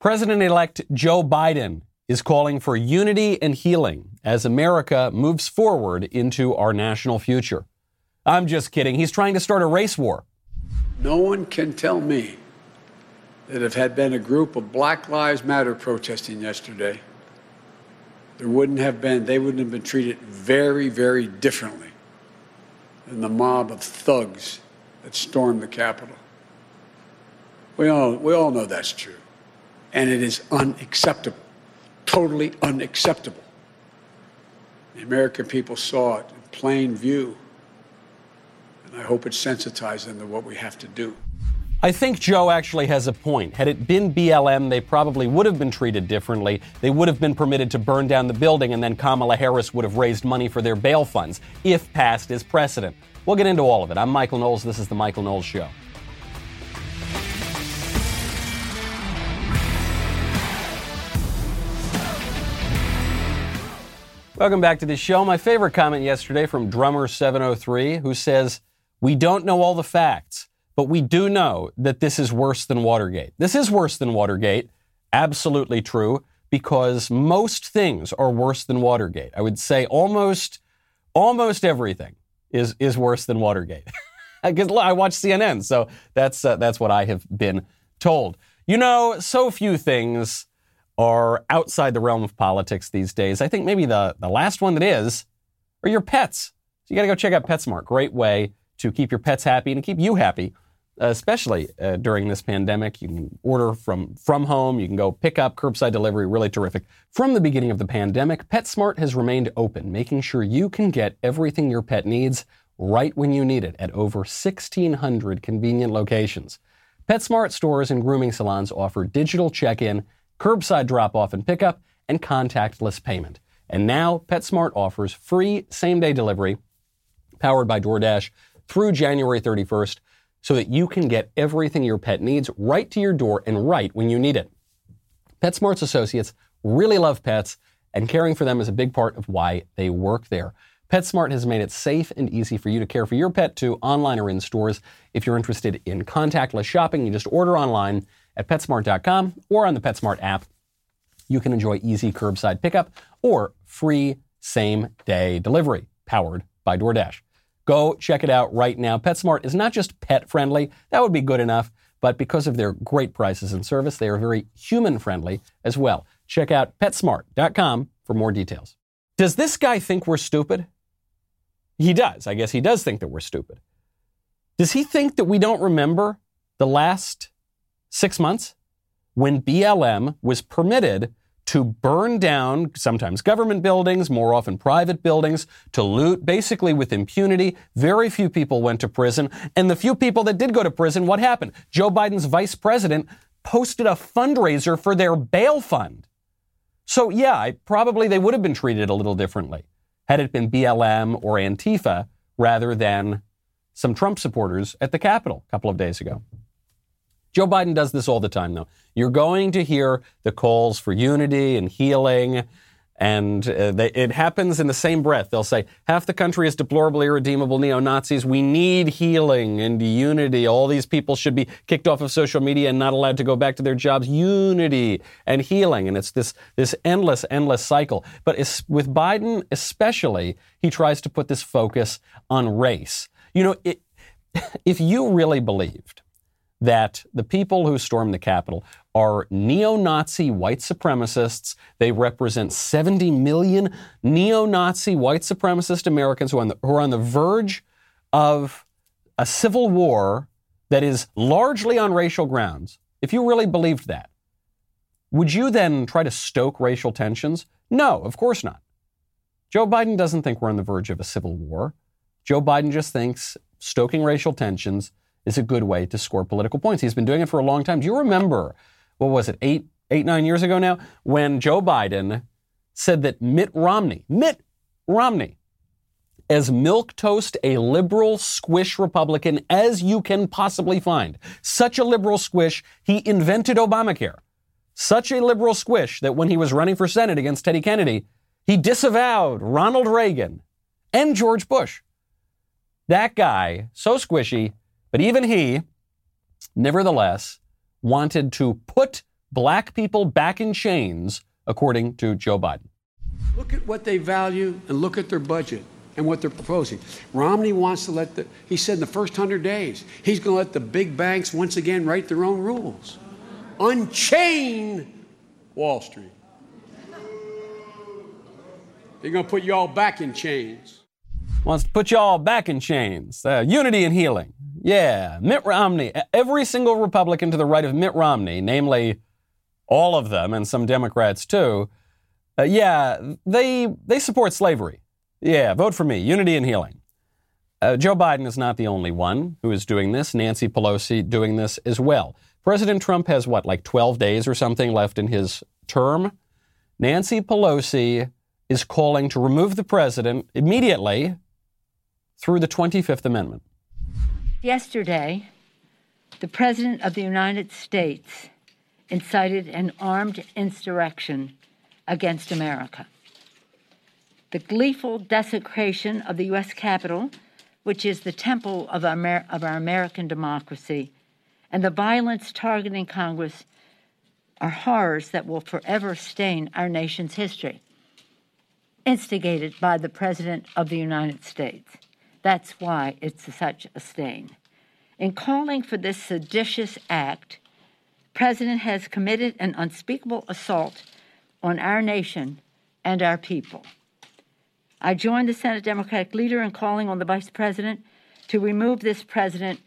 President elect Joe Biden is calling for unity and healing as America moves forward into our national future. I'm just kidding. He's trying to start a race war. No one can tell me that if had been a group of Black Lives Matter protesting yesterday, there wouldn't have been, they wouldn't have been treated very, very differently than the mob of thugs that stormed the Capitol. We all, we all know that's true. And it is unacceptable, totally unacceptable. The American people saw it in plain view. And I hope it sensitized them to what we have to do. I think Joe actually has a point. Had it been BLM, they probably would have been treated differently. They would have been permitted to burn down the building, and then Kamala Harris would have raised money for their bail funds, if passed as precedent. We'll get into all of it. I'm Michael Knowles. This is The Michael Knowles Show. Welcome back to the show. My favorite comment yesterday from Drummer703, who says, We don't know all the facts, but we do know that this is worse than Watergate. This is worse than Watergate. Absolutely true, because most things are worse than Watergate. I would say almost, almost everything is, is worse than Watergate. Because I watch CNN, so that's, uh, that's what I have been told. You know, so few things are outside the realm of politics these days. I think maybe the, the last one that is are your pets. So you got to go check out PetSmart. Great way to keep your pets happy and keep you happy, especially uh, during this pandemic. You can order from from home. You can go pick up curbside delivery. Really terrific. From the beginning of the pandemic, PetSmart has remained open, making sure you can get everything your pet needs right when you need it at over 1,600 convenient locations. PetSmart stores and grooming salons offer digital check-in curbside drop off and pickup, and contactless payment. And now PetSmart offers free same day delivery powered by DoorDash through January 31st so that you can get everything your pet needs right to your door and right when you need it. PetSmart's associates really love pets, and caring for them is a big part of why they work there. PetSmart has made it safe and easy for you to care for your pet too, online or in stores. If you're interested in contactless shopping, you just order online at PetSmart.com or on the PetSmart app. You can enjoy easy curbside pickup or free same day delivery powered by DoorDash. Go check it out right now. PetSmart is not just pet friendly, that would be good enough, but because of their great prices and service, they are very human friendly as well. Check out PetSmart.com for more details. Does this guy think we're stupid? He does. I guess he does think that we're stupid. Does he think that we don't remember the last six months when BLM was permitted to burn down sometimes government buildings, more often private buildings, to loot basically with impunity. Very few people went to prison. And the few people that did go to prison, what happened? Joe Biden's vice president posted a fundraiser for their bail fund. So, yeah, probably they would have been treated a little differently had it been BLM or Antifa rather than some Trump supporters at the Capitol a couple of days ago. Joe Biden does this all the time, though. You're going to hear the calls for unity and healing, and uh, they, it happens in the same breath. They'll say, half the country is deplorable, irredeemable neo Nazis. We need healing and unity. All these people should be kicked off of social media and not allowed to go back to their jobs. Unity and healing. And it's this, this endless, endless cycle. But with Biden, especially, he tries to put this focus on race. You know, it, if you really believed that the people who stormed the Capitol are neo Nazi white supremacists. They represent 70 million neo Nazi white supremacist Americans who are, the, who are on the verge of a civil war that is largely on racial grounds. If you really believed that, would you then try to stoke racial tensions? No, of course not. Joe Biden doesn't think we're on the verge of a civil war. Joe Biden just thinks stoking racial tensions is a good way to score political points. He's been doing it for a long time. Do you remember, what was it, eight, eight, nine years ago now, when Joe Biden said that Mitt Romney, Mitt Romney, as milk toast a liberal squish Republican as you can possibly find. Such a liberal squish, he invented Obamacare. Such a liberal squish that when he was running for Senate against Teddy Kennedy, he disavowed Ronald Reagan and George Bush. That guy, so squishy, but even he, nevertheless, wanted to put black people back in chains, according to Joe Biden. Look at what they value and look at their budget and what they're proposing. Romney wants to let the, he said in the first 100 days, he's going to let the big banks once again write their own rules. Unchain Wall Street. They're going to put you all back in chains. Wants to put you all back in chains. Uh, unity and healing. Yeah, Mitt Romney. Every single Republican to the right of Mitt Romney, namely all of them and some Democrats too, uh, yeah, they they support slavery. Yeah, vote for me. Unity and healing. Uh, Joe Biden is not the only one who is doing this. Nancy Pelosi doing this as well. President Trump has what, like 12 days or something left in his term? Nancy Pelosi is calling to remove the president immediately through the 25th Amendment. Yesterday, the President of the United States incited an armed insurrection against America. The gleeful desecration of the U.S. Capitol, which is the temple of our, of our American democracy, and the violence targeting Congress are horrors that will forever stain our nation's history, instigated by the President of the United States. That's why it's such a stain. In calling for this seditious act, President has committed an unspeakable assault on our nation and our people. I join the Senate Democratic leader in calling on the Vice President to remove this president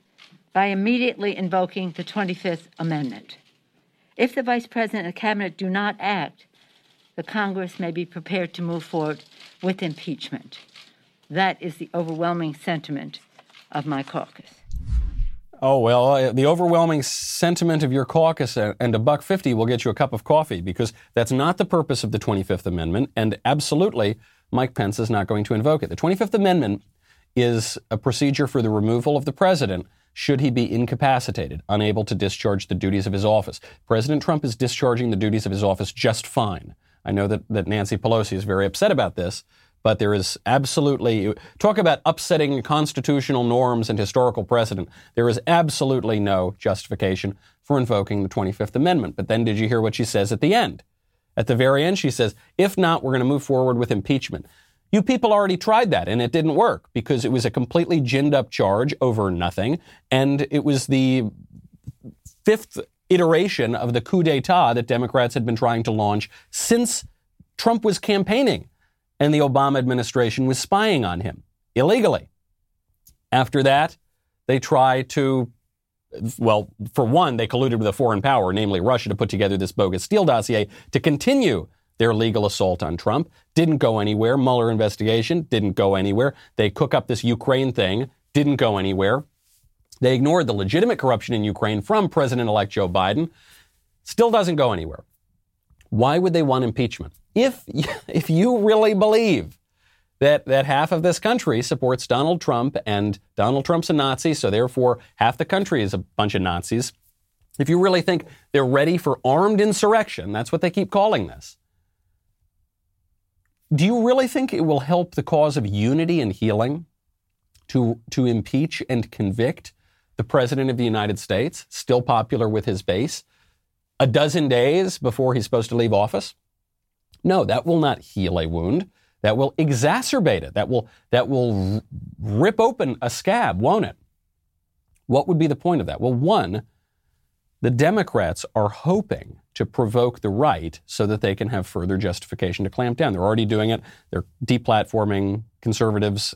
by immediately invoking the 25th Amendment. If the Vice President and Cabinet do not act, the Congress may be prepared to move forward with impeachment. That is the overwhelming sentiment of my caucus. Oh, well, uh, the overwhelming sentiment of your caucus and a buck 50 will get you a cup of coffee because that's not the purpose of the 25th Amendment. And absolutely, Mike Pence is not going to invoke it. The 25th Amendment is a procedure for the removal of the president should he be incapacitated, unable to discharge the duties of his office. President Trump is discharging the duties of his office just fine. I know that, that Nancy Pelosi is very upset about this, but there is absolutely, talk about upsetting constitutional norms and historical precedent. There is absolutely no justification for invoking the 25th Amendment. But then did you hear what she says at the end? At the very end, she says, if not, we're going to move forward with impeachment. You people already tried that and it didn't work because it was a completely ginned up charge over nothing. And it was the fifth iteration of the coup d'etat that Democrats had been trying to launch since Trump was campaigning and the Obama administration was spying on him illegally. After that, they tried to, well, for one, they colluded with a foreign power, namely Russia, to put together this bogus Steele dossier to continue their legal assault on Trump. Didn't go anywhere. Mueller investigation didn't go anywhere. They cook up this Ukraine thing, didn't go anywhere. They ignored the legitimate corruption in Ukraine from President elect Joe Biden. Still doesn't go anywhere. Why would they want impeachment? If, if you really believe that, that half of this country supports Donald Trump and Donald Trump's a Nazi, so therefore half the country is a bunch of Nazis, if you really think they're ready for armed insurrection, that's what they keep calling this. Do you really think it will help the cause of unity and healing to, to impeach and convict the President of the United States, still popular with his base, a dozen days before he's supposed to leave office? No, that will not heal a wound. That will exacerbate it. That will, that will rip open a scab, won't it? What would be the point of that? Well, one, the Democrats are hoping to provoke the right so that they can have further justification to clamp down. They're already doing it. They're deplatforming conservatives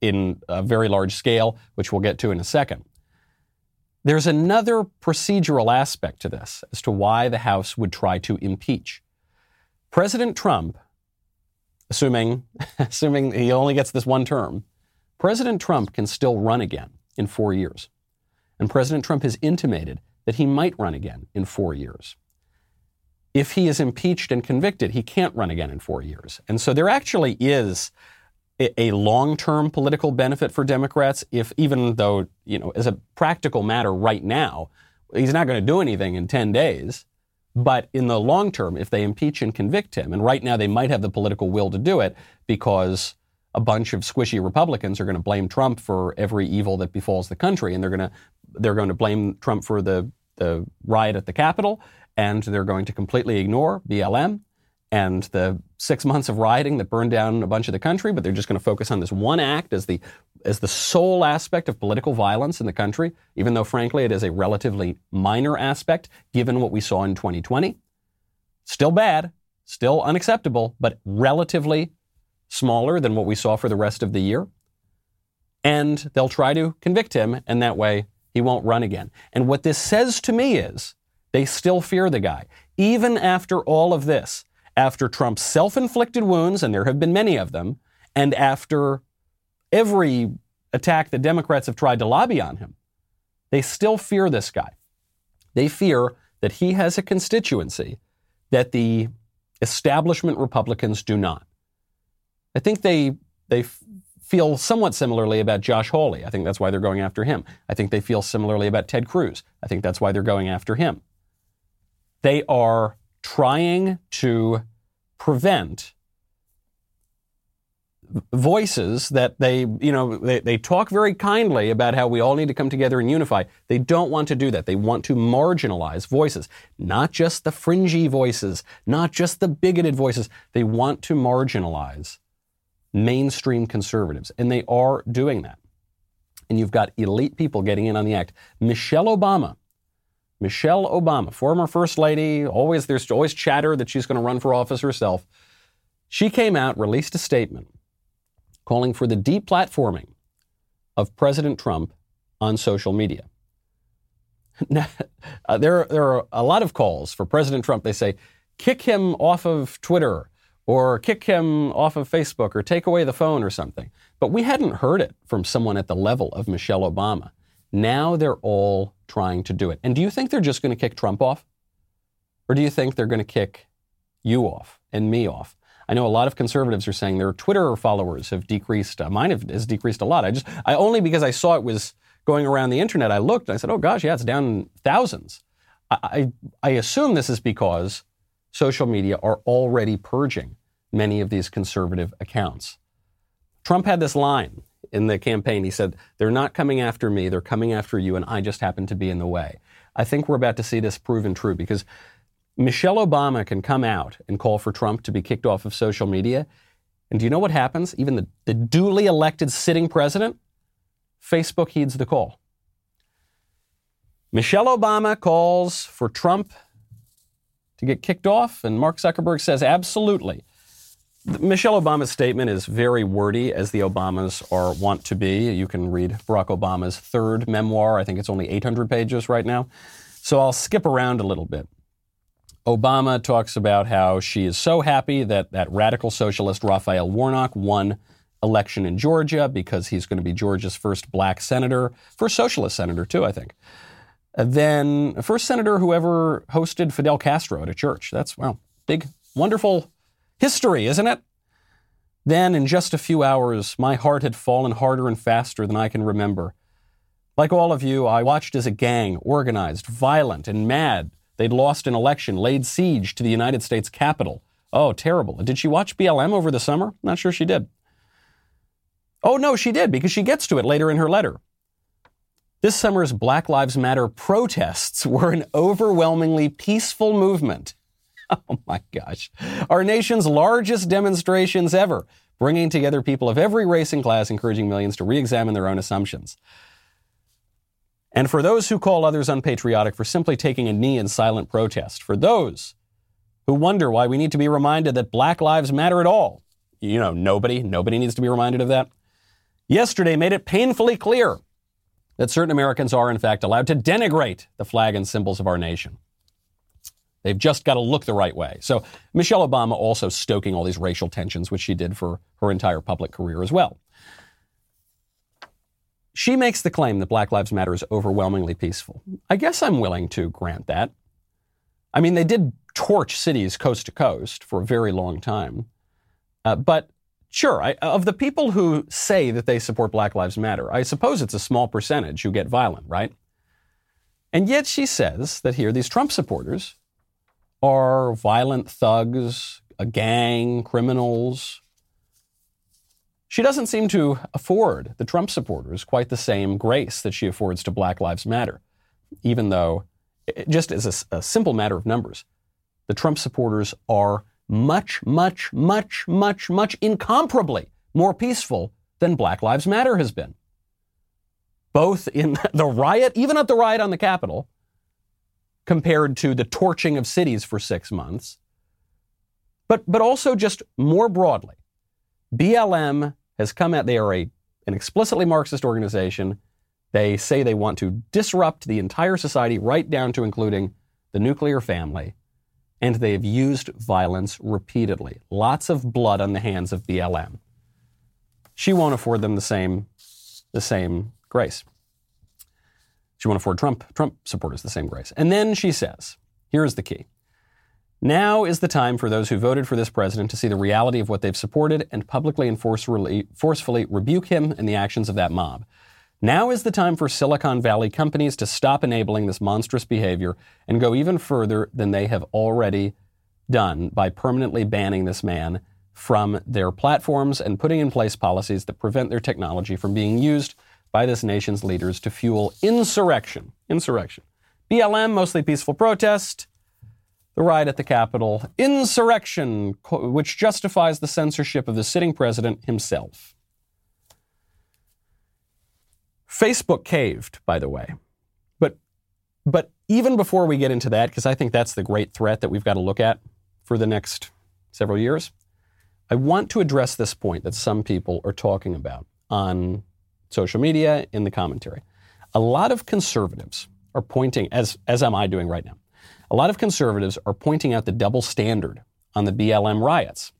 in a very large scale, which we'll get to in a second. There's another procedural aspect to this as to why the House would try to impeach. President Trump, assuming, assuming he only gets this one term, President Trump can still run again in four years. And President Trump has intimated that he might run again in four years. If he is impeached and convicted, he can't run again in four years. And so there actually is a long-term political benefit for Democrats if even though, you know, as a practical matter right now, he's not going to do anything in 10 days. But in the long term, if they impeach and convict him, and right now they might have the political will to do it because a bunch of squishy Republicans are going to blame Trump for every evil that befalls the country, and they're going to they're going to blame Trump for the the riot at the Capitol, and they're going to completely ignore BLM and the six months of rioting that burned down a bunch of the country, but they're just going to focus on this one act as the as the sole aspect of political violence in the country, even though frankly it is a relatively minor aspect given what we saw in 2020. Still bad, still unacceptable, but relatively smaller than what we saw for the rest of the year. And they'll try to convict him, and that way he won't run again. And what this says to me is they still fear the guy. Even after all of this, after Trump's self inflicted wounds, and there have been many of them, and after every attack that Democrats have tried to lobby on him, they still fear this guy. They fear that he has a constituency that the establishment Republicans do not. I think they, they feel somewhat similarly about Josh Hawley. I think that's why they're going after him. I think they feel similarly about Ted Cruz. I think that's why they're going after him. They are trying to prevent voices that they, you know, they, they talk very kindly about how we all need to come together and unify. They don't want to do that. They want to marginalize voices, not just the fringy voices, not just the bigoted voices. They want to marginalize mainstream conservatives, and they are doing that. And you've got elite people getting in on the act. Michelle Obama, Michelle Obama, former first lady, always there's always chatter that she's going to run for office herself. She came out, released a statement calling for the deplatforming of President Trump on social media. Now, uh, there, there are a lot of calls for President Trump. They say, kick him off of Twitter or kick him off of Facebook or take away the phone or something. But we hadn't heard it from someone at the level of Michelle Obama. Now they're all trying to do it. And do you think they're just going to kick Trump off? Or do you think they're going to kick you off and me off? I know a lot of conservatives are saying their Twitter followers have decreased. Uh, mine have, has decreased a lot. I just, I only because I saw it was going around the internet, I looked and I said, oh gosh, yeah, it's down thousands. I, I, I assume this is because social media are already purging many of these conservative accounts. Trump had this line in the campaign. He said, They're not coming after me, they're coming after you, and I just happen to be in the way. I think we're about to see this proven true because Michelle Obama can come out and call for Trump to be kicked off of social media. And do you know what happens? Even the, the duly elected sitting president, Facebook heeds the call. Michelle Obama calls for Trump to get kicked off, and Mark Zuckerberg says, absolutely. Michelle Obama's statement is very wordy, as the Obamas are want to be. You can read Barack Obama's third memoir. I think it's only 800 pages right now. So I'll skip around a little bit. Obama talks about how she is so happy that that radical socialist Raphael Warnock won election in Georgia because he's going to be Georgia's first black senator, first socialist senator too, I think. then first senator who ever hosted Fidel Castro at a church. That's wow, big, wonderful history, isn't it? Then, in just a few hours, my heart had fallen harder and faster than I can remember. Like all of you, I watched as a gang, organized, violent, and mad, they'd lost an election, laid siege to the United States Capitol. Oh, terrible. Did she watch BLM over the summer? Not sure she did. Oh, no, she did, because she gets to it later in her letter. This summer's Black Lives Matter protests were an overwhelmingly peaceful movement. Oh my gosh. Our nation's largest demonstrations ever, bringing together people of every race and class, encouraging millions to re examine their own assumptions. And for those who call others unpatriotic for simply taking a knee in silent protest, for those who wonder why we need to be reminded that black lives matter at all, you know, nobody, nobody needs to be reminded of that. Yesterday made it painfully clear that certain Americans are, in fact, allowed to denigrate the flag and symbols of our nation. They've just got to look the right way. So Michelle Obama also stoking all these racial tensions, which she did for her entire public career as well. She makes the claim that Black Lives Matter is overwhelmingly peaceful. I guess I'm willing to grant that. I mean, they did torch cities coast to coast for a very long time. Uh, but sure, I, of the people who say that they support Black Lives Matter, I suppose it's a small percentage who get violent, right? And yet she says that here, these Trump supporters are violent thugs, a gang, criminals, she doesn't seem to afford the Trump supporters quite the same grace that she affords to Black Lives Matter, even though just as a, a simple matter of numbers, the Trump supporters are much, much, much, much, much incomparably more peaceful than Black Lives Matter has been. Both in the riot, even at the riot on the Capitol, compared to the torching of cities for six months, but, but also just more broadly. BLM has come out, they are a, an explicitly Marxist organization. They say they want to disrupt the entire society, right down to including the nuclear family. And they have used violence repeatedly. Lots of blood on the hands of BLM. She won't afford them the same, the same grace. She won't afford Trump, Trump supporters the same grace. And then she says, here's the key. Now is the time for those who voted for this president to see the reality of what they've supported and publicly and forcefully rebuke him and the actions of that mob. Now is the time for Silicon Valley companies to stop enabling this monstrous behavior and go even further than they have already done by permanently banning this man from their platforms and putting in place policies that prevent their technology from being used by this nation's leaders to fuel insurrection. Insurrection. BLM, mostly peaceful protest the riot at the Capitol, insurrection, which justifies the censorship of the sitting president himself. Facebook caved, by the way. But, but even before we get into that, because I think that's the great threat that we've got to look at for the next several years, I want to address this point that some people are talking about on social media in the commentary. A lot of conservatives are pointing, as, as am I doing right now, a lot of conservatives are pointing out the double standard on the BLM riots,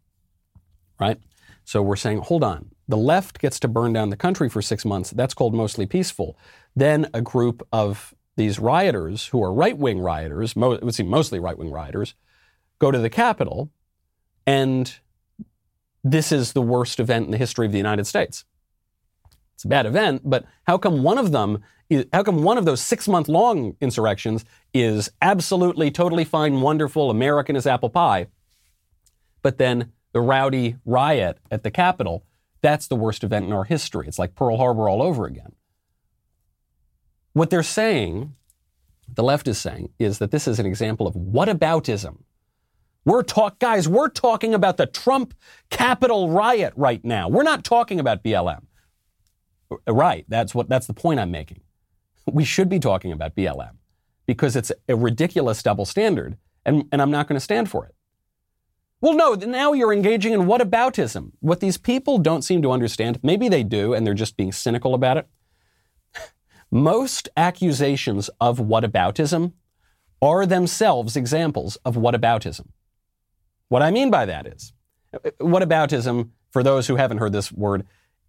right? So we're saying, hold on, the left gets to burn down the country for six months. That's called mostly peaceful. Then a group of these rioters, who are right wing rioters, mo- it would seem mostly right wing rioters, go to the Capitol, and this is the worst event in the history of the United States. It's a bad event, but how come one of them how come one of those six month long insurrections is absolutely, totally fine, wonderful, American as apple pie, but then the rowdy riot at the Capitol, that's the worst event in our history. It's like Pearl Harbor all over again. What they're saying, the left is saying, is that this is an example of whataboutism. We're talk, guys, we're talking about the Trump Capitol riot right now. We're not talking about BLM. Right. That's what, that's the point I'm making we should be talking about BLM because it's a ridiculous double standard, and, and I'm not going to stand for it. Well, no, now you're engaging in whataboutism. What these people don't seem to understand, maybe they do, and they're just being cynical about it. Most accusations of whataboutism are themselves examples of whataboutism. What I mean by that is, uh, uh, whataboutism, for those who haven't heard this word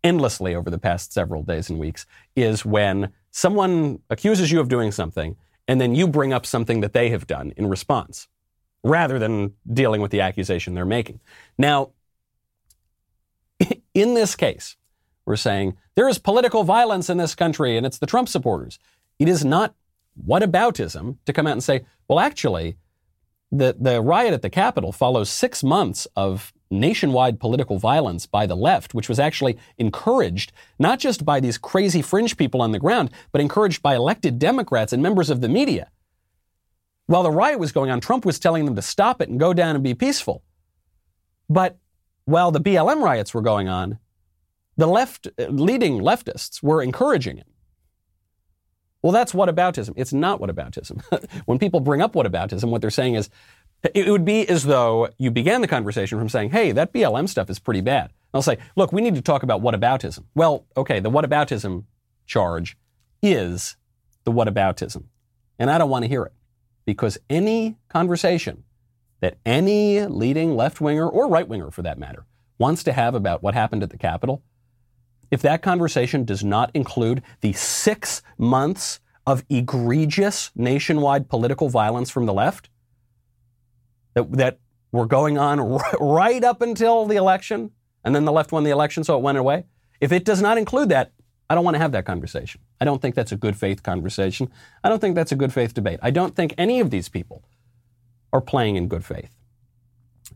endlessly over the past several days and weeks, is when someone accuses you of doing something, and then you bring up something that they have done in response, rather than dealing with the accusation they're making. Now, in this case, we're saying there is political violence in this country and it's the Trump supporters. It is not whataboutism to come out and say, well, actually, the, the riot at the Capitol follows six months of nationwide political violence by the left, which was actually encouraged not just by these crazy fringe people on the ground, but encouraged by elected Democrats and members of the media. While the riot was going on, Trump was telling them to stop it and go down and be peaceful. But while the BLM riots were going on, the left, uh, leading leftists were encouraging it. Well, that's whataboutism. It's not whataboutism. when people bring up whataboutism, what they're saying is, it would be as though you began the conversation from saying, hey, that BLM stuff is pretty bad. I'll say, look, we need to talk about whataboutism. Well, okay, the whataboutism charge is the whataboutism. And I don't want to hear it because any conversation that any leading left winger or right winger for that matter wants to have about what happened at the Capitol, if that conversation does not include the six months of egregious nationwide political violence from the left, that, that were going on right up until the election, and then the left won the election, so it went away. If it does not include that, I don't want to have that conversation. I don't think that's a good faith conversation. I don't think that's a good faith debate. I don't think any of these people are playing in good faith.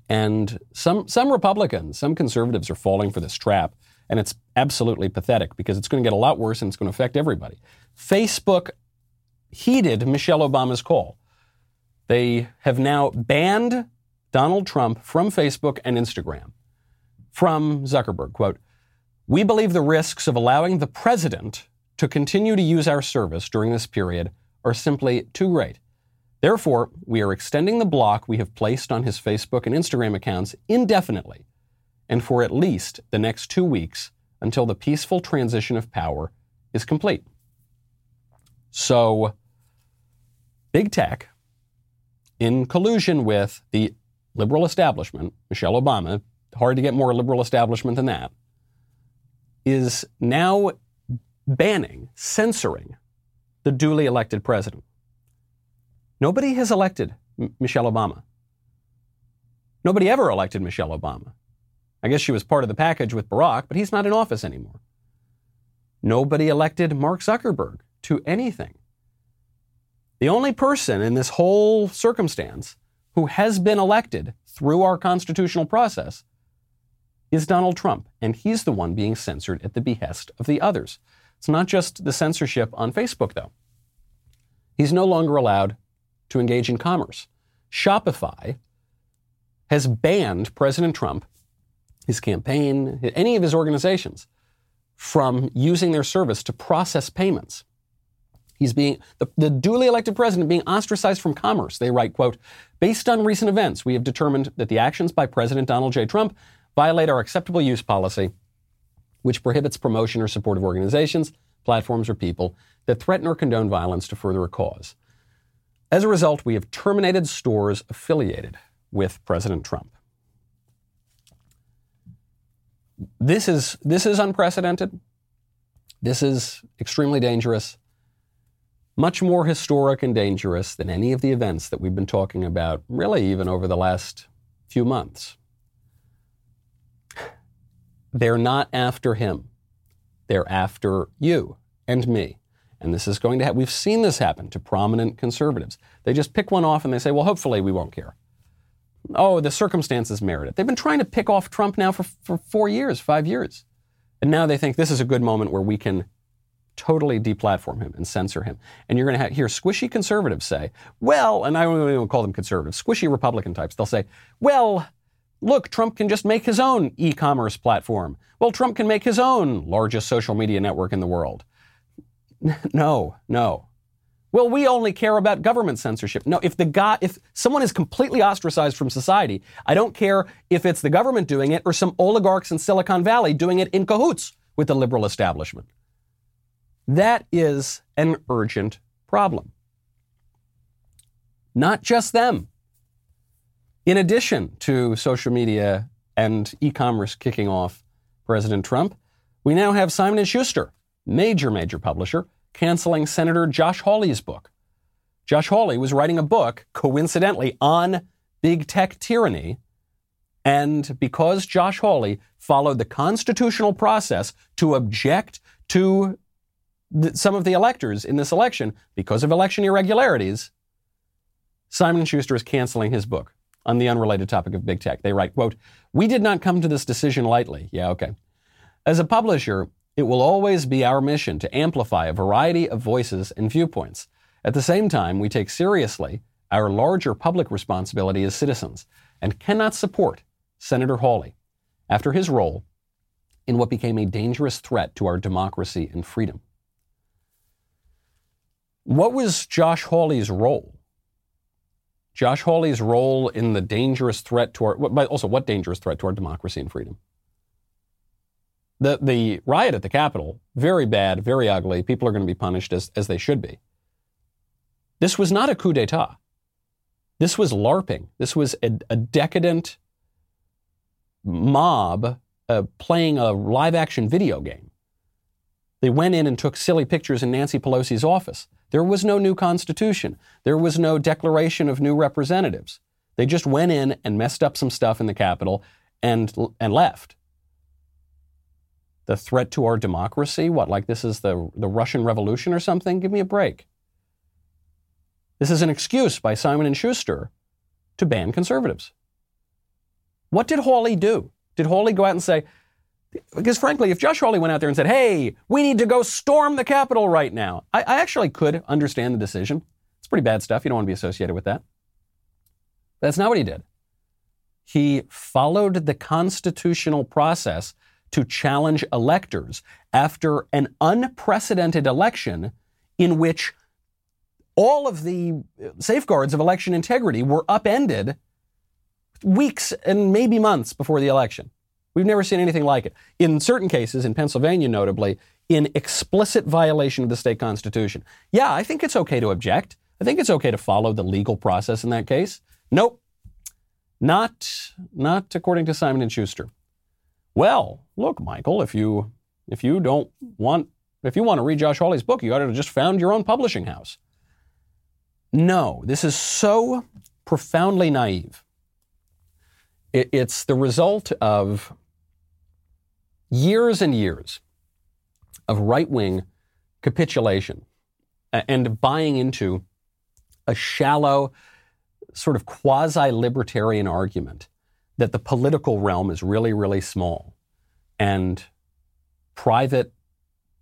And some, some Republicans, some conservatives are falling for this trap, and it's absolutely pathetic because it's going to get a lot worse and it's going to affect everybody. Facebook heeded Michelle Obama's call. They have now banned Donald Trump from Facebook and Instagram. From Zuckerberg, quote, We believe the risks of allowing the president to continue to use our service during this period are simply too great. Therefore, we are extending the block we have placed on his Facebook and Instagram accounts indefinitely and for at least the next two weeks until the peaceful transition of power is complete. So, big tech, in collusion with the liberal establishment, Michelle Obama, hard to get more liberal establishment than that, is now banning, censoring the duly elected president. Nobody has elected M- Michelle Obama. Nobody ever elected Michelle Obama. I guess she was part of the package with Barack, but he's not in office anymore. Nobody elected Mark Zuckerberg to anything. The only person in this whole circumstance who has been elected through our constitutional process is Donald Trump, and he's the one being censored at the behest of the others. It's not just the censorship on Facebook, though. He's no longer allowed to engage in commerce. Shopify has banned President Trump, his campaign, any of his organizations from using their service to process payments. He's being the, the, duly elected president being ostracized from commerce. They write, quote, based on recent events, we have determined that the actions by President Donald J. Trump violate our acceptable use policy, which prohibits promotion or support of organizations, platforms, or people that threaten or condone violence to further a cause. As a result, we have terminated stores affiliated with President Trump. This is, this is unprecedented. This is extremely dangerous, much more historic and dangerous than any of the events that we've been talking about, really, even over the last few months. They're not after him, they're after you and me. And this is going to happen. We've seen this happen to prominent conservatives. They just pick one off and they say, well, hopefully we won't care. Oh, the circumstances merit it. They've been trying to pick off Trump now for, for four years, five years. And now they think this is a good moment where we can totally deplatform him and censor him. And you're going to hear squishy conservatives say, well, and I don't even call them conservatives, squishy Republican types. They'll say, well, look, Trump can just make his own e commerce platform. Well, Trump can make his own largest social media network in the world. No, no. Well, we only care about government censorship. No, if the guy, if someone is completely ostracized from society, I don't care if it's the government doing it or some oligarchs in Silicon Valley doing it in cahoots with the liberal establishment. That is an urgent problem. Not just them. In addition to social media and e-commerce kicking off President Trump, we now have Simon & Schuster major, major publisher, canceling Senator Josh Hawley's book. Josh Hawley was writing a book, coincidentally, on big tech tyranny. And because Josh Hawley followed the constitutional process to object to the, some of the electors in this election because of election irregularities, Simon Schuster is canceling his book on the unrelated topic of big tech. They write, quote, "We did not come to this decision lightly." Yeah, okay. As a publisher, it will always be our mission to amplify a variety of voices and viewpoints. At the same time, we take seriously our larger public responsibility as citizens and cannot support Senator Hawley after his role in what became a dangerous threat to our democracy and freedom. What was Josh Hawley's role? Josh Hawley's role in the dangerous threat to our, but also what dangerous threat to our democracy and freedom? The, the riot at the Capitol, very bad, very ugly. People are going to be punished as, as they should be. This was not a coup d'etat. This was LARPing. This was a, a decadent mob uh, playing a live action video game. They went in and took silly pictures in Nancy Pelosi's office. There was no new constitution. There was no declaration of new representatives. They just went in and messed up some stuff in the Capitol and, and left the threat to our democracy? What, like this is the, the Russian Revolution or something? Give me a break. This is an excuse by Simon & Schuster to ban conservatives. What did Hawley do? Did Hawley go out and say, Because frankly, if Josh Hawley went out there and said, hey, we need to go storm the Capitol right now, I, I actually could understand the decision. It's pretty bad stuff. You don't want to be associated with that. But that's not what he did. He followed the constitutional process to challenge electors after an unprecedented election in which all of the safeguards of election integrity were upended weeks and maybe months before the election. We've never seen anything like it. In certain cases, in Pennsylvania notably, in explicit violation of the state constitution. Yeah, I think it's okay to object. I think it's okay to follow the legal process in that case. Nope. Not, not according to Simon and Schuster. Well, look, Michael, if you if you don't want if you want to read Josh Hawley's book, you ought to just found your own publishing house. No, this is so profoundly naive. It, it's the result of years and years of right wing capitulation and buying into a shallow, sort of quasi libertarian argument that the political realm is really, really small and private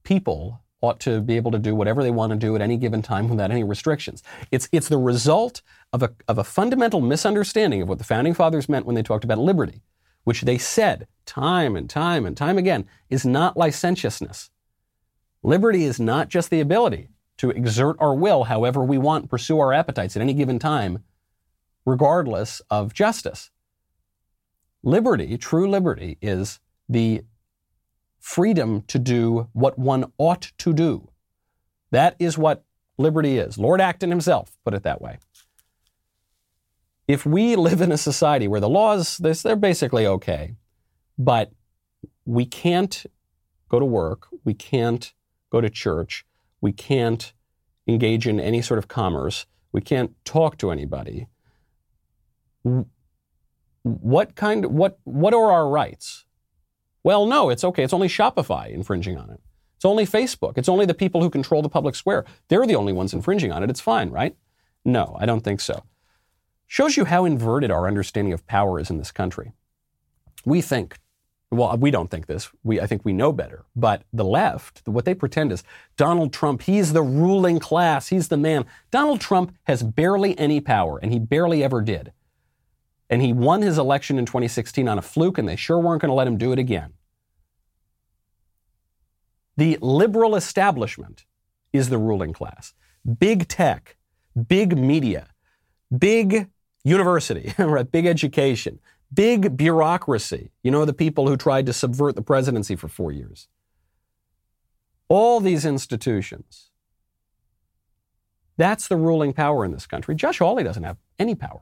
people ought to be able to do whatever they want to do at any given time without any restrictions. It's, it's the result of a, of a fundamental misunderstanding of what the founding fathers meant when they talked about liberty, which they said time and time and time again is not licentiousness. Liberty is not just the ability to exert our will however we want, pursue our appetites at any given time, regardless of justice. Liberty, true liberty, is the freedom to do what one ought to do. That is what liberty is. Lord Acton himself put it that way. If we live in a society where the laws, they're basically okay, but we can't go to work, we can't go to church, we can't engage in any sort of commerce, we can't talk to anybody. What kind what what are our rights? Well, no, it's okay. It's only Shopify infringing on it. It's only Facebook. It's only the people who control the public square. They're the only ones infringing on it. It's fine, right? No, I don't think so. Shows you how inverted our understanding of power is in this country. We think, well, we don't think this. We, I think we know better. But the left, what they pretend is Donald Trump, he's the ruling class, he's the man. Donald Trump has barely any power, and he barely ever did. And he won his election in 2016 on a fluke, and they sure weren't going to let him do it again. The liberal establishment is the ruling class. Big tech, big media, big university, right? big education, big bureaucracy. You know, the people who tried to subvert the presidency for four years. All these institutions. That's the ruling power in this country. Josh Hawley doesn't have any power.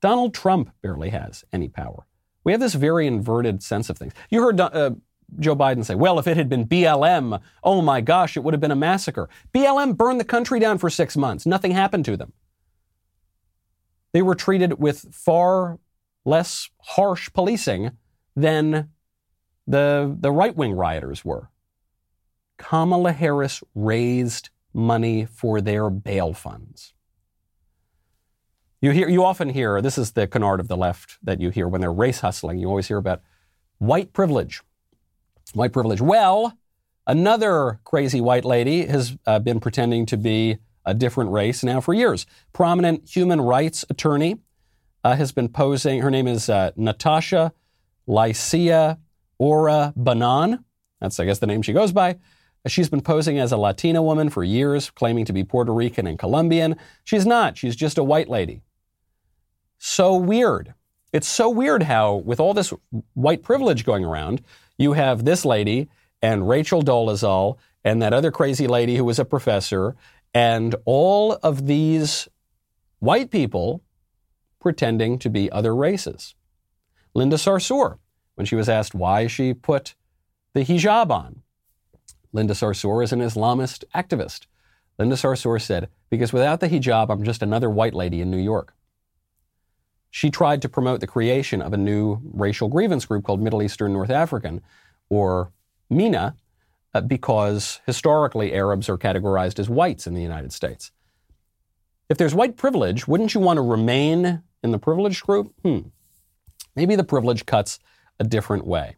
Donald Trump barely has any power. We have this very inverted sense of things. You heard uh, Joe Biden say, well, if it had been BLM, oh my gosh, it would have been a massacre. BLM burned the country down for six months. Nothing happened to them. They were treated with far less harsh policing than the, the right wing rioters were. Kamala Harris raised money for their bail funds. You hear, you often hear, this is the canard of the left that you hear when they're race hustling. You always hear about white privilege. White privilege. Well, another crazy white lady has uh, been pretending to be a different race now for years. Prominent human rights attorney uh, has been posing. Her name is uh, Natasha Lycia Ora Bannan. That's, I guess, the name she goes by. She's been posing as a Latina woman for years, claiming to be Puerto Rican and Colombian. She's not. She's just a white lady. So weird. It's so weird how, with all this white privilege going around, you have this lady and Rachel Dolezal and that other crazy lady who was a professor and all of these white people pretending to be other races. Linda Sarsour, when she was asked why she put the hijab on, Linda Sarsour is an Islamist activist. Linda Sarsour said, because without the hijab, I'm just another white lady in New York. She tried to promote the creation of a new racial grievance group called Middle Eastern North African, or MENA, because historically Arabs are categorized as whites in the United States. If there's white privilege, wouldn't you want to remain in the privileged group? Hmm. Maybe the privilege cuts a different way.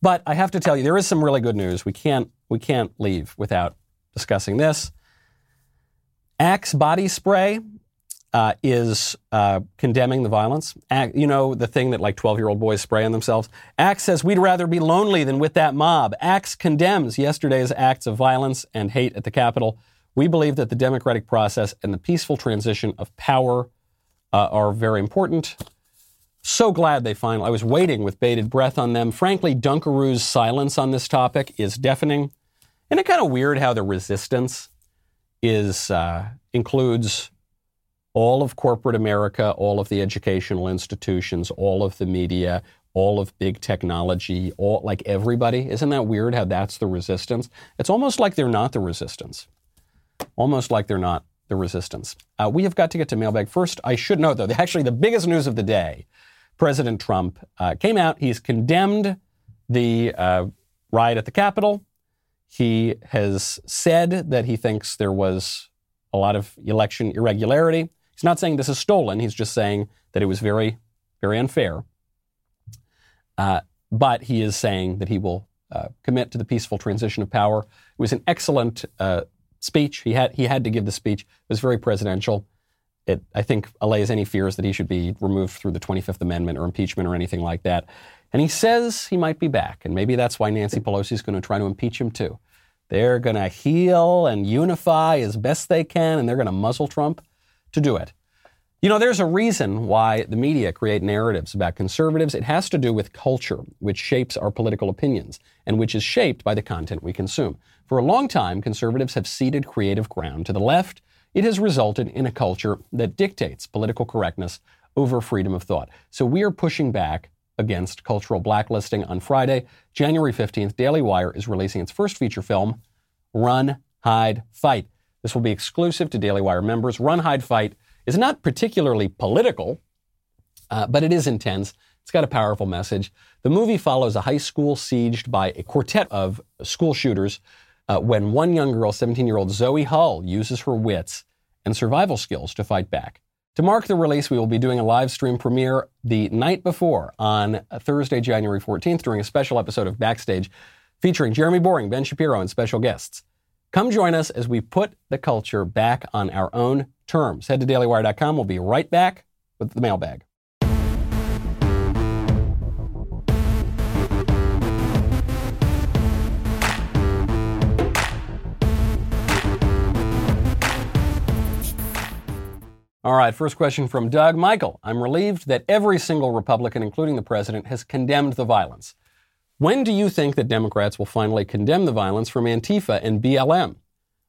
But I have to tell you, there is some really good news. We can't we can't leave without discussing this. Axe body spray uh, is uh, condemning the violence. you know, the thing that like 12 year old boys spray on themselves. Axe says we'd rather be lonely than with that mob. Axe condemns yesterday's acts of violence and hate at the Capitol. We believe that the democratic process and the peaceful transition of power uh, are very important. So glad they finally, I was waiting with bated breath on them. Frankly, Dunkaroo's silence on this topic is deafening. Isn't it kind of weird how the resistance is, uh, includes all of corporate America, all of the educational institutions, all of the media, all of big technology, all like everybody. Isn't that weird how that's the resistance? It's almost like they're not the resistance. Almost like they're not the resistance. Uh, we have got to get to mailbag. First, I should note, though, that actually the biggest news of the day President Trump uh, came out. He's condemned the uh, riot at the Capitol. He has said that he thinks there was a lot of election irregularity. He's not saying this is stolen. He's just saying that it was very, very unfair. Uh, but he is saying that he will uh, commit to the peaceful transition of power. It was an excellent uh, speech. He had he had to give the speech. It was very presidential. It, I think, allays any fears that he should be removed through the 25th Amendment or impeachment or anything like that. And he says he might be back, and maybe that's why Nancy Pelosi is going to try to impeach him too. They're going to heal and unify as best they can, and they're going to muzzle Trump to do it. You know, there's a reason why the media create narratives about conservatives. It has to do with culture, which shapes our political opinions and which is shaped by the content we consume. For a long time, conservatives have ceded creative ground to the left. It has resulted in a culture that dictates political correctness over freedom of thought. So we are pushing back against cultural blacklisting. On Friday, January 15th, Daily Wire is releasing its first feature film, Run, Hide, Fight. This will be exclusive to Daily Wire members. Run, Hide, Fight is not particularly political, uh, but it is intense. It's got a powerful message. The movie follows a high school sieged by a quartet of school shooters uh, when one young girl, 17 year old Zoe Hull, uses her wits and survival skills to fight back. To mark the release, we will be doing a live stream premiere the night before on Thursday, January 14th, during a special episode of Backstage featuring Jeremy Boring, Ben Shapiro, and special guests. Come join us as we put the culture back on our own terms. Head to dailywire.com. We'll be right back with the mailbag. All right, first question from Doug. Michael, I'm relieved that every single Republican, including the president, has condemned the violence. When do you think that Democrats will finally condemn the violence from Antifa and BLM?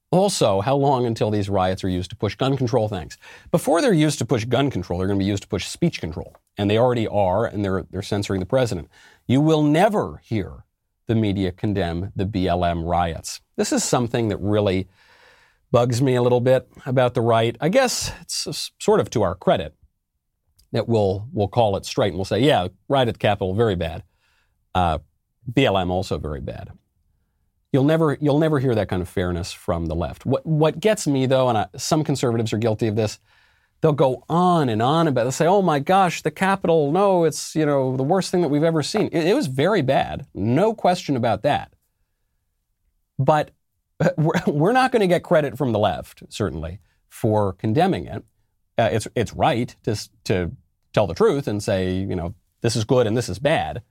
Also, how long until these riots are used to push gun control things? Before they're used to push gun control, they're going to be used to push speech control. And they already are, and they're, they're censoring the president. You will never hear the media condemn the BLM riots. This is something that really bugs me a little bit about the right. I guess it's sort of to our credit that we'll, we'll call it straight and we'll say, yeah, riot at the Capitol, very bad. Uh, BLM also very bad. You'll never, you'll never hear that kind of fairness from the left. What, what gets me, though, and I, some conservatives are guilty of this, they'll go on and on about. They'll say, oh my gosh, the Capitol, no, it's, you know, the worst thing that we've ever seen. It, it was very bad. No question about that. But we're, we're not going to get credit from the left, certainly, for condemning it. Uh, it's, it's right to, to tell the truth and say, you know, this is good and this is bad.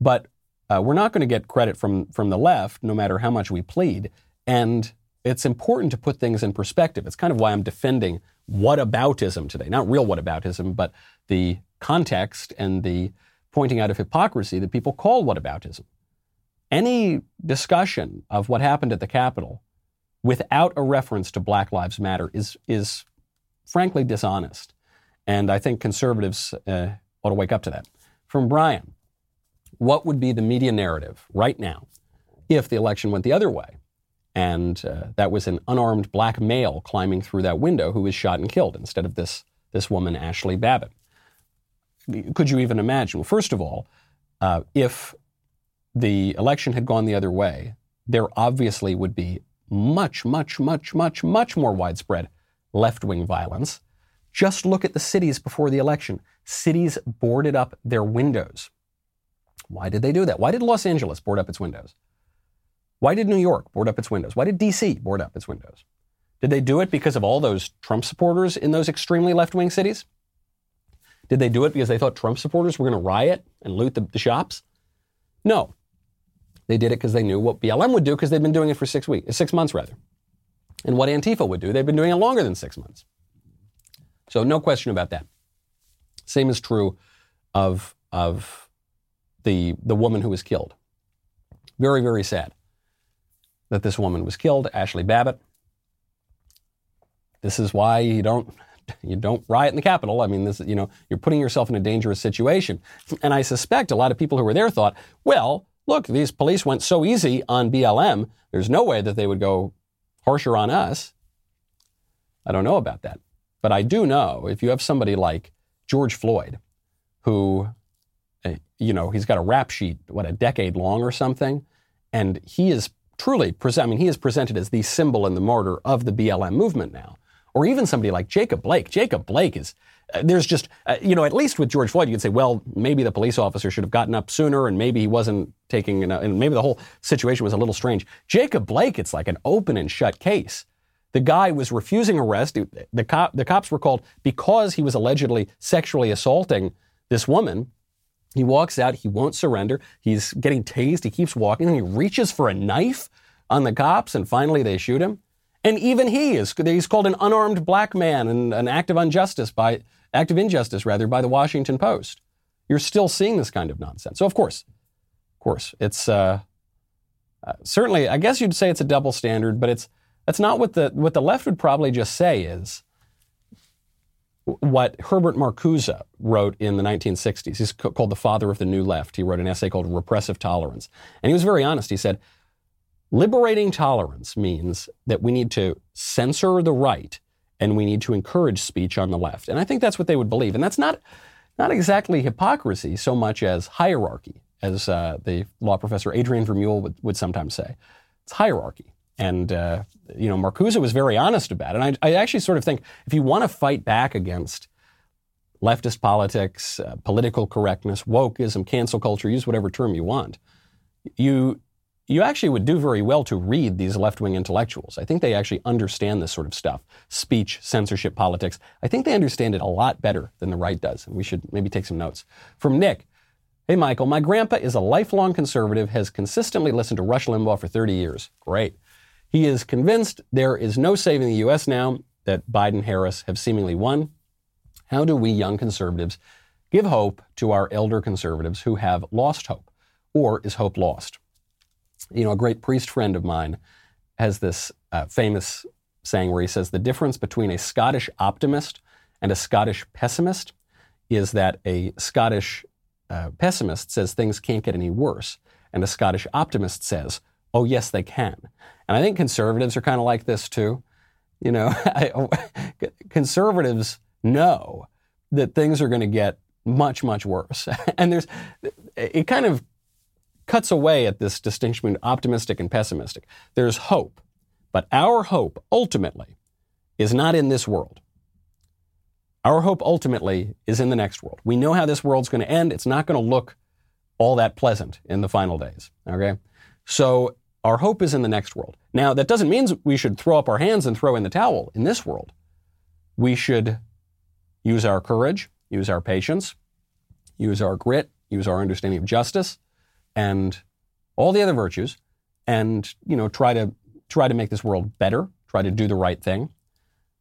But uh, we're not going to get credit from, from the left, no matter how much we plead. And it's important to put things in perspective. It's kind of why I'm defending whataboutism today. Not real whataboutism, but the context and the pointing out of hypocrisy that people call whataboutism. Any discussion of what happened at the Capitol without a reference to Black Lives Matter is, is frankly dishonest. And I think conservatives uh, ought to wake up to that. From Brian, what would be the media narrative right now if the election went the other way? And uh, that was an unarmed black male climbing through that window who was shot and killed instead of this, this woman, Ashli Babbitt. Could you even imagine? Well, first of all, uh, if the election had gone the other way, there obviously would be much, much, much, much, much more widespread left wing violence. Just look at the cities before the election. Cities boarded up their windows Why did they do that? Why did Los Angeles board up its windows? Why did New York board up its windows? Why did DC board up its windows? Did they do it because of all those Trump supporters in those extremely left wing cities? Did they do it because they thought Trump supporters were going to riot and loot the, the shops? No. They did it because they knew what BLM would do because they'd been doing it for six weeks, six months rather. And what Antifa would do. They've been doing it longer than six months. So no question about that. Same is true of, of the, the woman who was killed. Very, very sad that this woman was killed, Ashli Babbitt. This is why you don't you don't riot in the Capitol. I mean, this you know you're putting yourself in a dangerous situation. And I suspect a lot of people who were there thought, well, look, these police went so easy on BLM. There's no way that they would go harsher on us. I don't know about that, but I do know if you have somebody like George Floyd, who, you know, he's got a rap sheet what a decade long or something, and he is truly, I mean, he is presented as the symbol and the martyr of the BLM movement now. Or even somebody like Jacob Blake. Jacob Blake is, uh, there's just, uh, you know, at least with George Floyd, you could say, well, maybe the police officer should have gotten up sooner and maybe he wasn't taking, an, and maybe the whole situation was a little strange. Jacob Blake, it's like an open and shut case. The guy was refusing arrest. The, cop, the cops were called because he was allegedly sexually assaulting this woman. He walks out. He won't surrender. He's getting tased. He keeps walking. He reaches for a knife on the cops, and finally they shoot him. And even he is he's called an unarmed black man and an act of injustice by act of injustice rather by the Washington Post. You're still seeing this kind of nonsense. So of course, of course, it's uh, uh, certainly. I guess you'd say it's a double standard, but it's that's not what the what the left would probably just say is what Herbert Marcuse wrote in the 1960s. He's called the father of the new left. He wrote an essay called Repressive Tolerance. And he was very honest. He said, Liberating tolerance means that we need to censor the right and we need to encourage speech on the left. And I think that's what they would believe. And that's not, not exactly hypocrisy so much as hierarchy, as uh, the law professor Adrian Vermeule would, would sometimes say. It's hierarchy. And, uh, you know, Marcuse was very honest about it. And I, I actually sort of think if you want to fight back against leftist politics, uh, political correctness, wokeism, cancel culture, use whatever term you want, you, you actually would do very well to read these left wing intellectuals. I think they actually understand this sort of stuff speech, censorship, politics. I think they understand it a lot better than the right does. And we should maybe take some notes. From Nick Hey, Michael, my grandpa is a lifelong conservative, has consistently listened to Rush Limbaugh for 30 years. Great. He is convinced there is no saving the U.S. now that Biden Harris have seemingly won. How do we young conservatives give hope to our elder conservatives who have lost hope? Or is hope lost? You know, a great priest friend of mine has this uh, famous saying where he says the difference between a Scottish optimist and a Scottish pessimist is that a Scottish uh, pessimist says things can't get any worse, and a Scottish optimist says, oh, yes, they can. And I think conservatives are kind of like this too. You know, oh, conservatives know that things are going to get much, much worse. and there's, it kind of cuts away at this distinction between optimistic and pessimistic. There's hope, but our hope ultimately is not in this world. Our hope ultimately is in the next world. We know how this world's going to end. It's not going to look all that pleasant in the final days. Okay? So our hope is in the next world. Now, that doesn't mean we should throw up our hands and throw in the towel in this world. We should use our courage, use our patience, use our grit, use our understanding of justice, and all the other virtues, and you know, try to try to make this world better, try to do the right thing.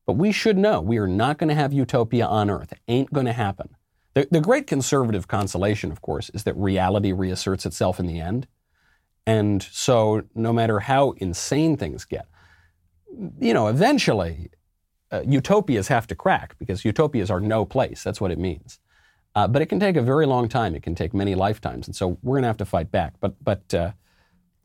But we should know we are not going to have utopia on earth. It ain't going to happen. The, the great conservative consolation, of course, is that reality reasserts itself in the end. And so, no matter how insane things get, you know, eventually uh, utopias have to crack because utopias are no place. That's what it means. Uh, but it can take a very long time. It can take many lifetimes, and so we're going to have to fight back. But but uh,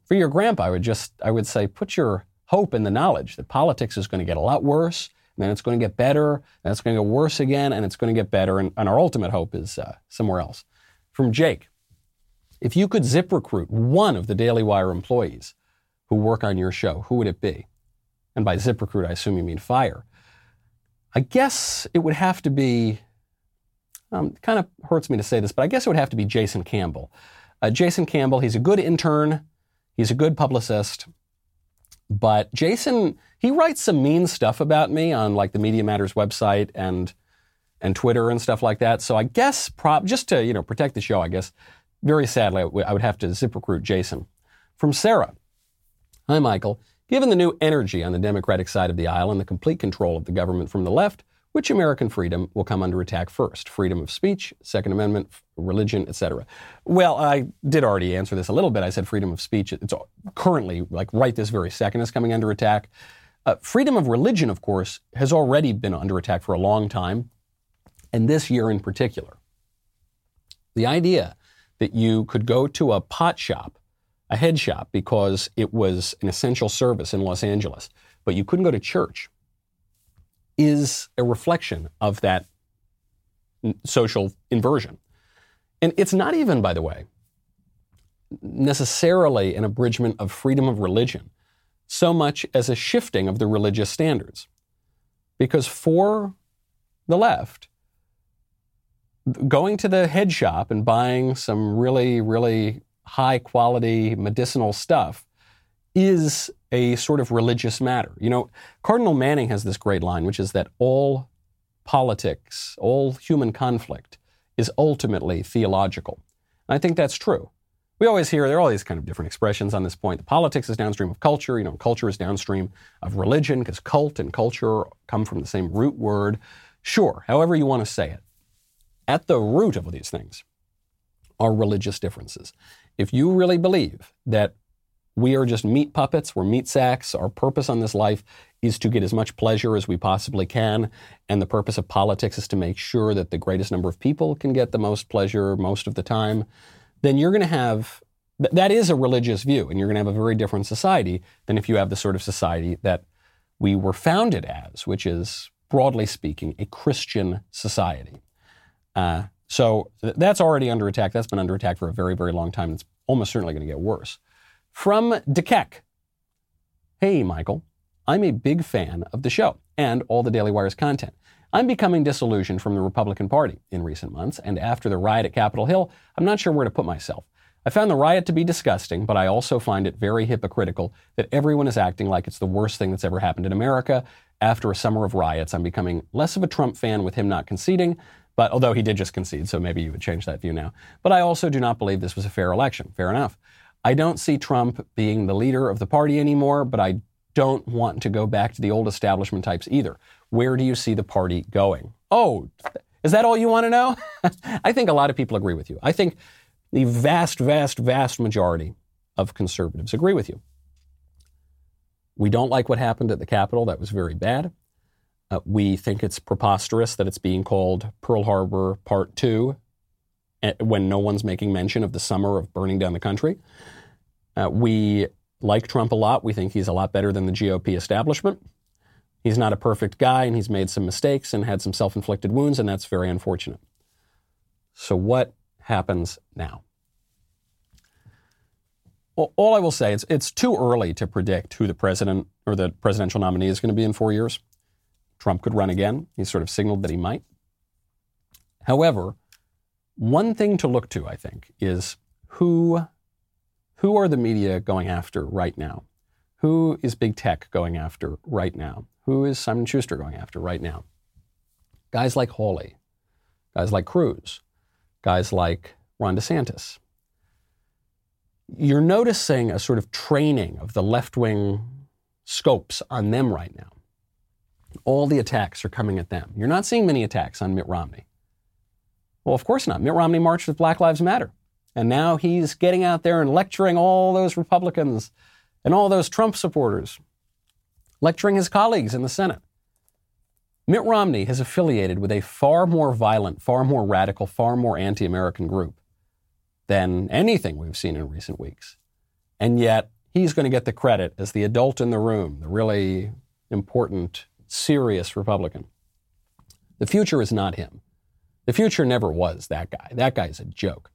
for your grandpa, I would just I would say put your hope in the knowledge that politics is going to get a lot worse, and then it's going to get better, and it's going to get worse again, and it's going to get better. And, and our ultimate hope is uh, somewhere else. From Jake, if you could zip recruit one of the Daily Wire employees who work on your show, who would it be? And by zip recruit, I assume you mean fire. I guess it would have to be, um, kind of hurts me to say this, but I guess it would have to be Jason Campbell. Uh, Jason Campbell, he's a good intern, he's a good publicist, but Jason, he writes some mean stuff about me on like the Media Matters website and and Twitter and stuff like that. So I guess prop just to you know protect the show, I guess very sadly I would have to zip recruit Jason. From Sarah, hi Michael. Given the new energy on the Democratic side of the aisle and the complete control of the government from the left, which American freedom will come under attack first? Freedom of speech, Second Amendment, religion, etc. Well, I did already answer this a little bit. I said freedom of speech. It's currently, like right this very second, is coming under attack. Uh, freedom of religion, of course, has already been under attack for a long time, and this year in particular. The idea that you could go to a pot shop a head shop because it was an essential service in Los Angeles, but you couldn't go to church, is a reflection of that social inversion. And it's not even, by the way, necessarily an abridgment of freedom of religion so much as a shifting of the religious standards. Because for the left, going to the head shop and buying some really, really high quality medicinal stuff is a sort of religious matter. You know, Cardinal Manning has this great line, which is that all politics, all human conflict is ultimately theological. And I think that's true. We always hear there are all these kind of different expressions on this point. The politics is downstream of culture. You know, culture is downstream of religion because cult and culture come from the same root word. Sure, however you want to say it. At the root of these things are religious differences. If you really believe that we are just meat puppets, we're meat sacks, our purpose on this life is to get as much pleasure as we possibly can, and the purpose of politics is to make sure that the greatest number of people can get the most pleasure most of the time, then you're going to have that is a religious view, and you're going to have a very different society than if you have the sort of society that we were founded as, which is, broadly speaking, a Christian society. Uh, so that's already under attack. That's been under attack for a very, very long time. It's almost certainly going to get worse. From DeKeck. Hey, Michael. I'm a big fan of the show and all the Daily Wire's content. I'm becoming disillusioned from the Republican Party in recent months, and after the riot at Capitol Hill, I'm not sure where to put myself. I found the riot to be disgusting, but I also find it very hypocritical that everyone is acting like it's the worst thing that's ever happened in America. After a summer of riots, I'm becoming less of a Trump fan with him not conceding, but although he did just concede, so maybe you would change that view now. But I also do not believe this was a fair election. Fair enough. I don't see Trump being the leader of the party anymore, but I don't want to go back to the old establishment types either. Where do you see the party going? Oh, is that all you want to know? I think a lot of people agree with you. I think the vast, vast, vast majority of conservatives agree with you. We don't like what happened at the Capitol. That was very bad. Uh, we think it's preposterous that it's being called Pearl Harbor Part 2 eh, when no one's making mention of the summer of burning down the country. Uh, we like Trump a lot. We think he's a lot better than the GOP establishment. He's not a perfect guy, and he's made some mistakes and had some self inflicted wounds, and that's very unfortunate. So, what happens now? Well, all I will say is it's too early to predict who the president or the presidential nominee is going to be in four years. Trump could run again. He sort of signaled that he might. However, one thing to look to, I think, is who, who are the media going after right now? Who is big tech going after right now? Who is Simon Schuster going after right now? Guys like Hawley, guys like Cruz, guys like Ron DeSantis. You're noticing a sort of training of the left wing scopes on them right now. All the attacks are coming at them. You're not seeing many attacks on Mitt Romney. Well, of course not. Mitt Romney marched with Black Lives Matter. And now he's getting out there and lecturing all those Republicans and all those Trump supporters, lecturing his colleagues in the Senate. Mitt Romney has affiliated with a far more violent, far more radical, far more anti American group than anything we've seen in recent weeks. And yet, he's going to get the credit as the adult in the room, the really important serious Republican. The future is not him. The future never was that guy. That guy's a joke.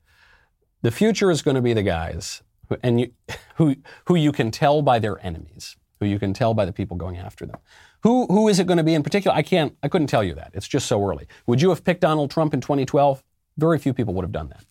The future is going to be the guys who, and you, who, who you can tell by their enemies, who you can tell by the people going after them. Who, who is it going to be in particular? I can't, I couldn't tell you that. It's just so early. Would you have picked Donald Trump in 2012? Very few people would have done that.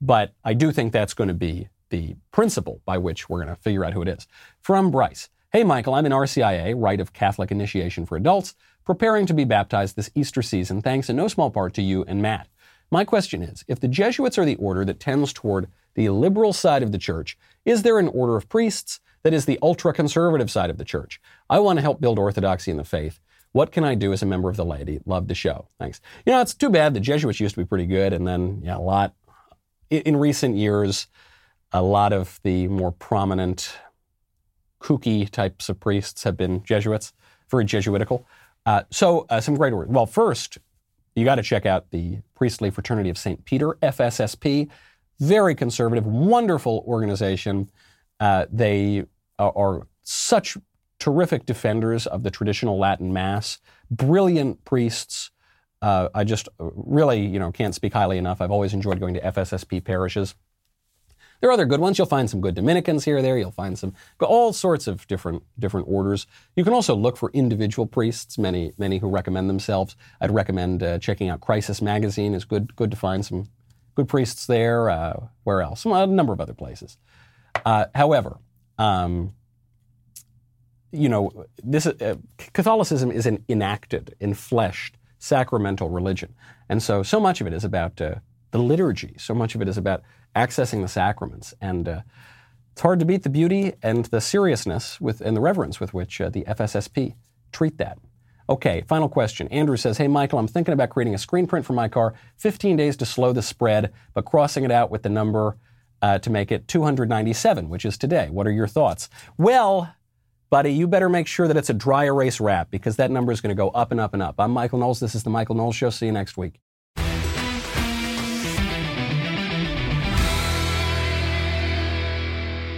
But I do think that's going to be the principle by which we're going to figure out who it is. From Bryce. Hey, Michael, I'm in RCIA, Rite of Catholic Initiation for Adults, preparing to be baptized this Easter season, thanks in no small part to you and Matt. My question is if the Jesuits are the order that tends toward the liberal side of the church, is there an order of priests that is the ultra conservative side of the church? I want to help build orthodoxy in the faith. What can I do as a member of the laity? Love the show. Thanks. You know, it's too bad the Jesuits used to be pretty good, and then, yeah, a lot. In recent years, a lot of the more prominent kooky types of priests have been Jesuits, very Jesuitical. Uh, so, uh, some great words. Well, first, you got to check out the Priestly Fraternity of St. Peter, FSSP. Very conservative, wonderful organization. Uh, they are, such terrific defenders of the traditional Latin Mass, brilliant priests. Uh, I just really, you know, can't speak highly enough. I've always enjoyed going to FSSP parishes. There are other good ones. You'll find some good Dominicans here or there. You'll find some all sorts of different different orders. You can also look for individual priests. Many many who recommend themselves. I'd recommend uh, checking out Crisis Magazine. is good good to find some good priests there. Uh, where else? Well, a number of other places. Uh, however, um, you know, this uh, Catholicism is an enacted, enfleshed, sacramental religion, and so so much of it is about uh, the liturgy. So much of it is about accessing the sacraments, and uh, it's hard to beat the beauty and the seriousness with and the reverence with which uh, the FSSP treat that. Okay, final question. Andrew says, Hey, Michael, I'm thinking about creating a screen print for my car, 15 days to slow the spread, but crossing it out with the number uh, to make it 297, which is today. What are your thoughts? Well, buddy, you better make sure that it's a dry erase wrap because that number is going to go up and up and up. I'm Michael Knowles. This is The Michael Knowles Show. See you next week.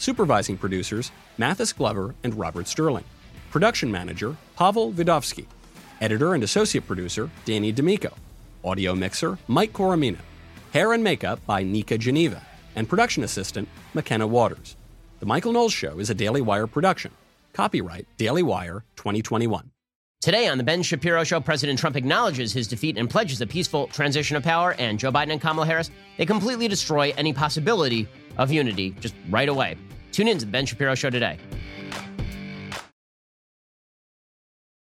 Supervising producers Mathis Glover and Robert Sterling. Production manager Pavel Vidovsky. Editor and associate producer Danny D'Amico. Audio mixer Mike Coromina. Hair and makeup by Nika Geneva. And production assistant McKenna Waters. The Michael Knowles Show is a Daily Wire production. Copyright Daily Wire 2021. Today on The Ben Shapiro Show, President Trump acknowledges his defeat and pledges a peaceful transition of power, and Joe Biden and Kamala Harris, they completely destroy any possibility of unity just right away. Tune in to The Ben Shapiro Show today.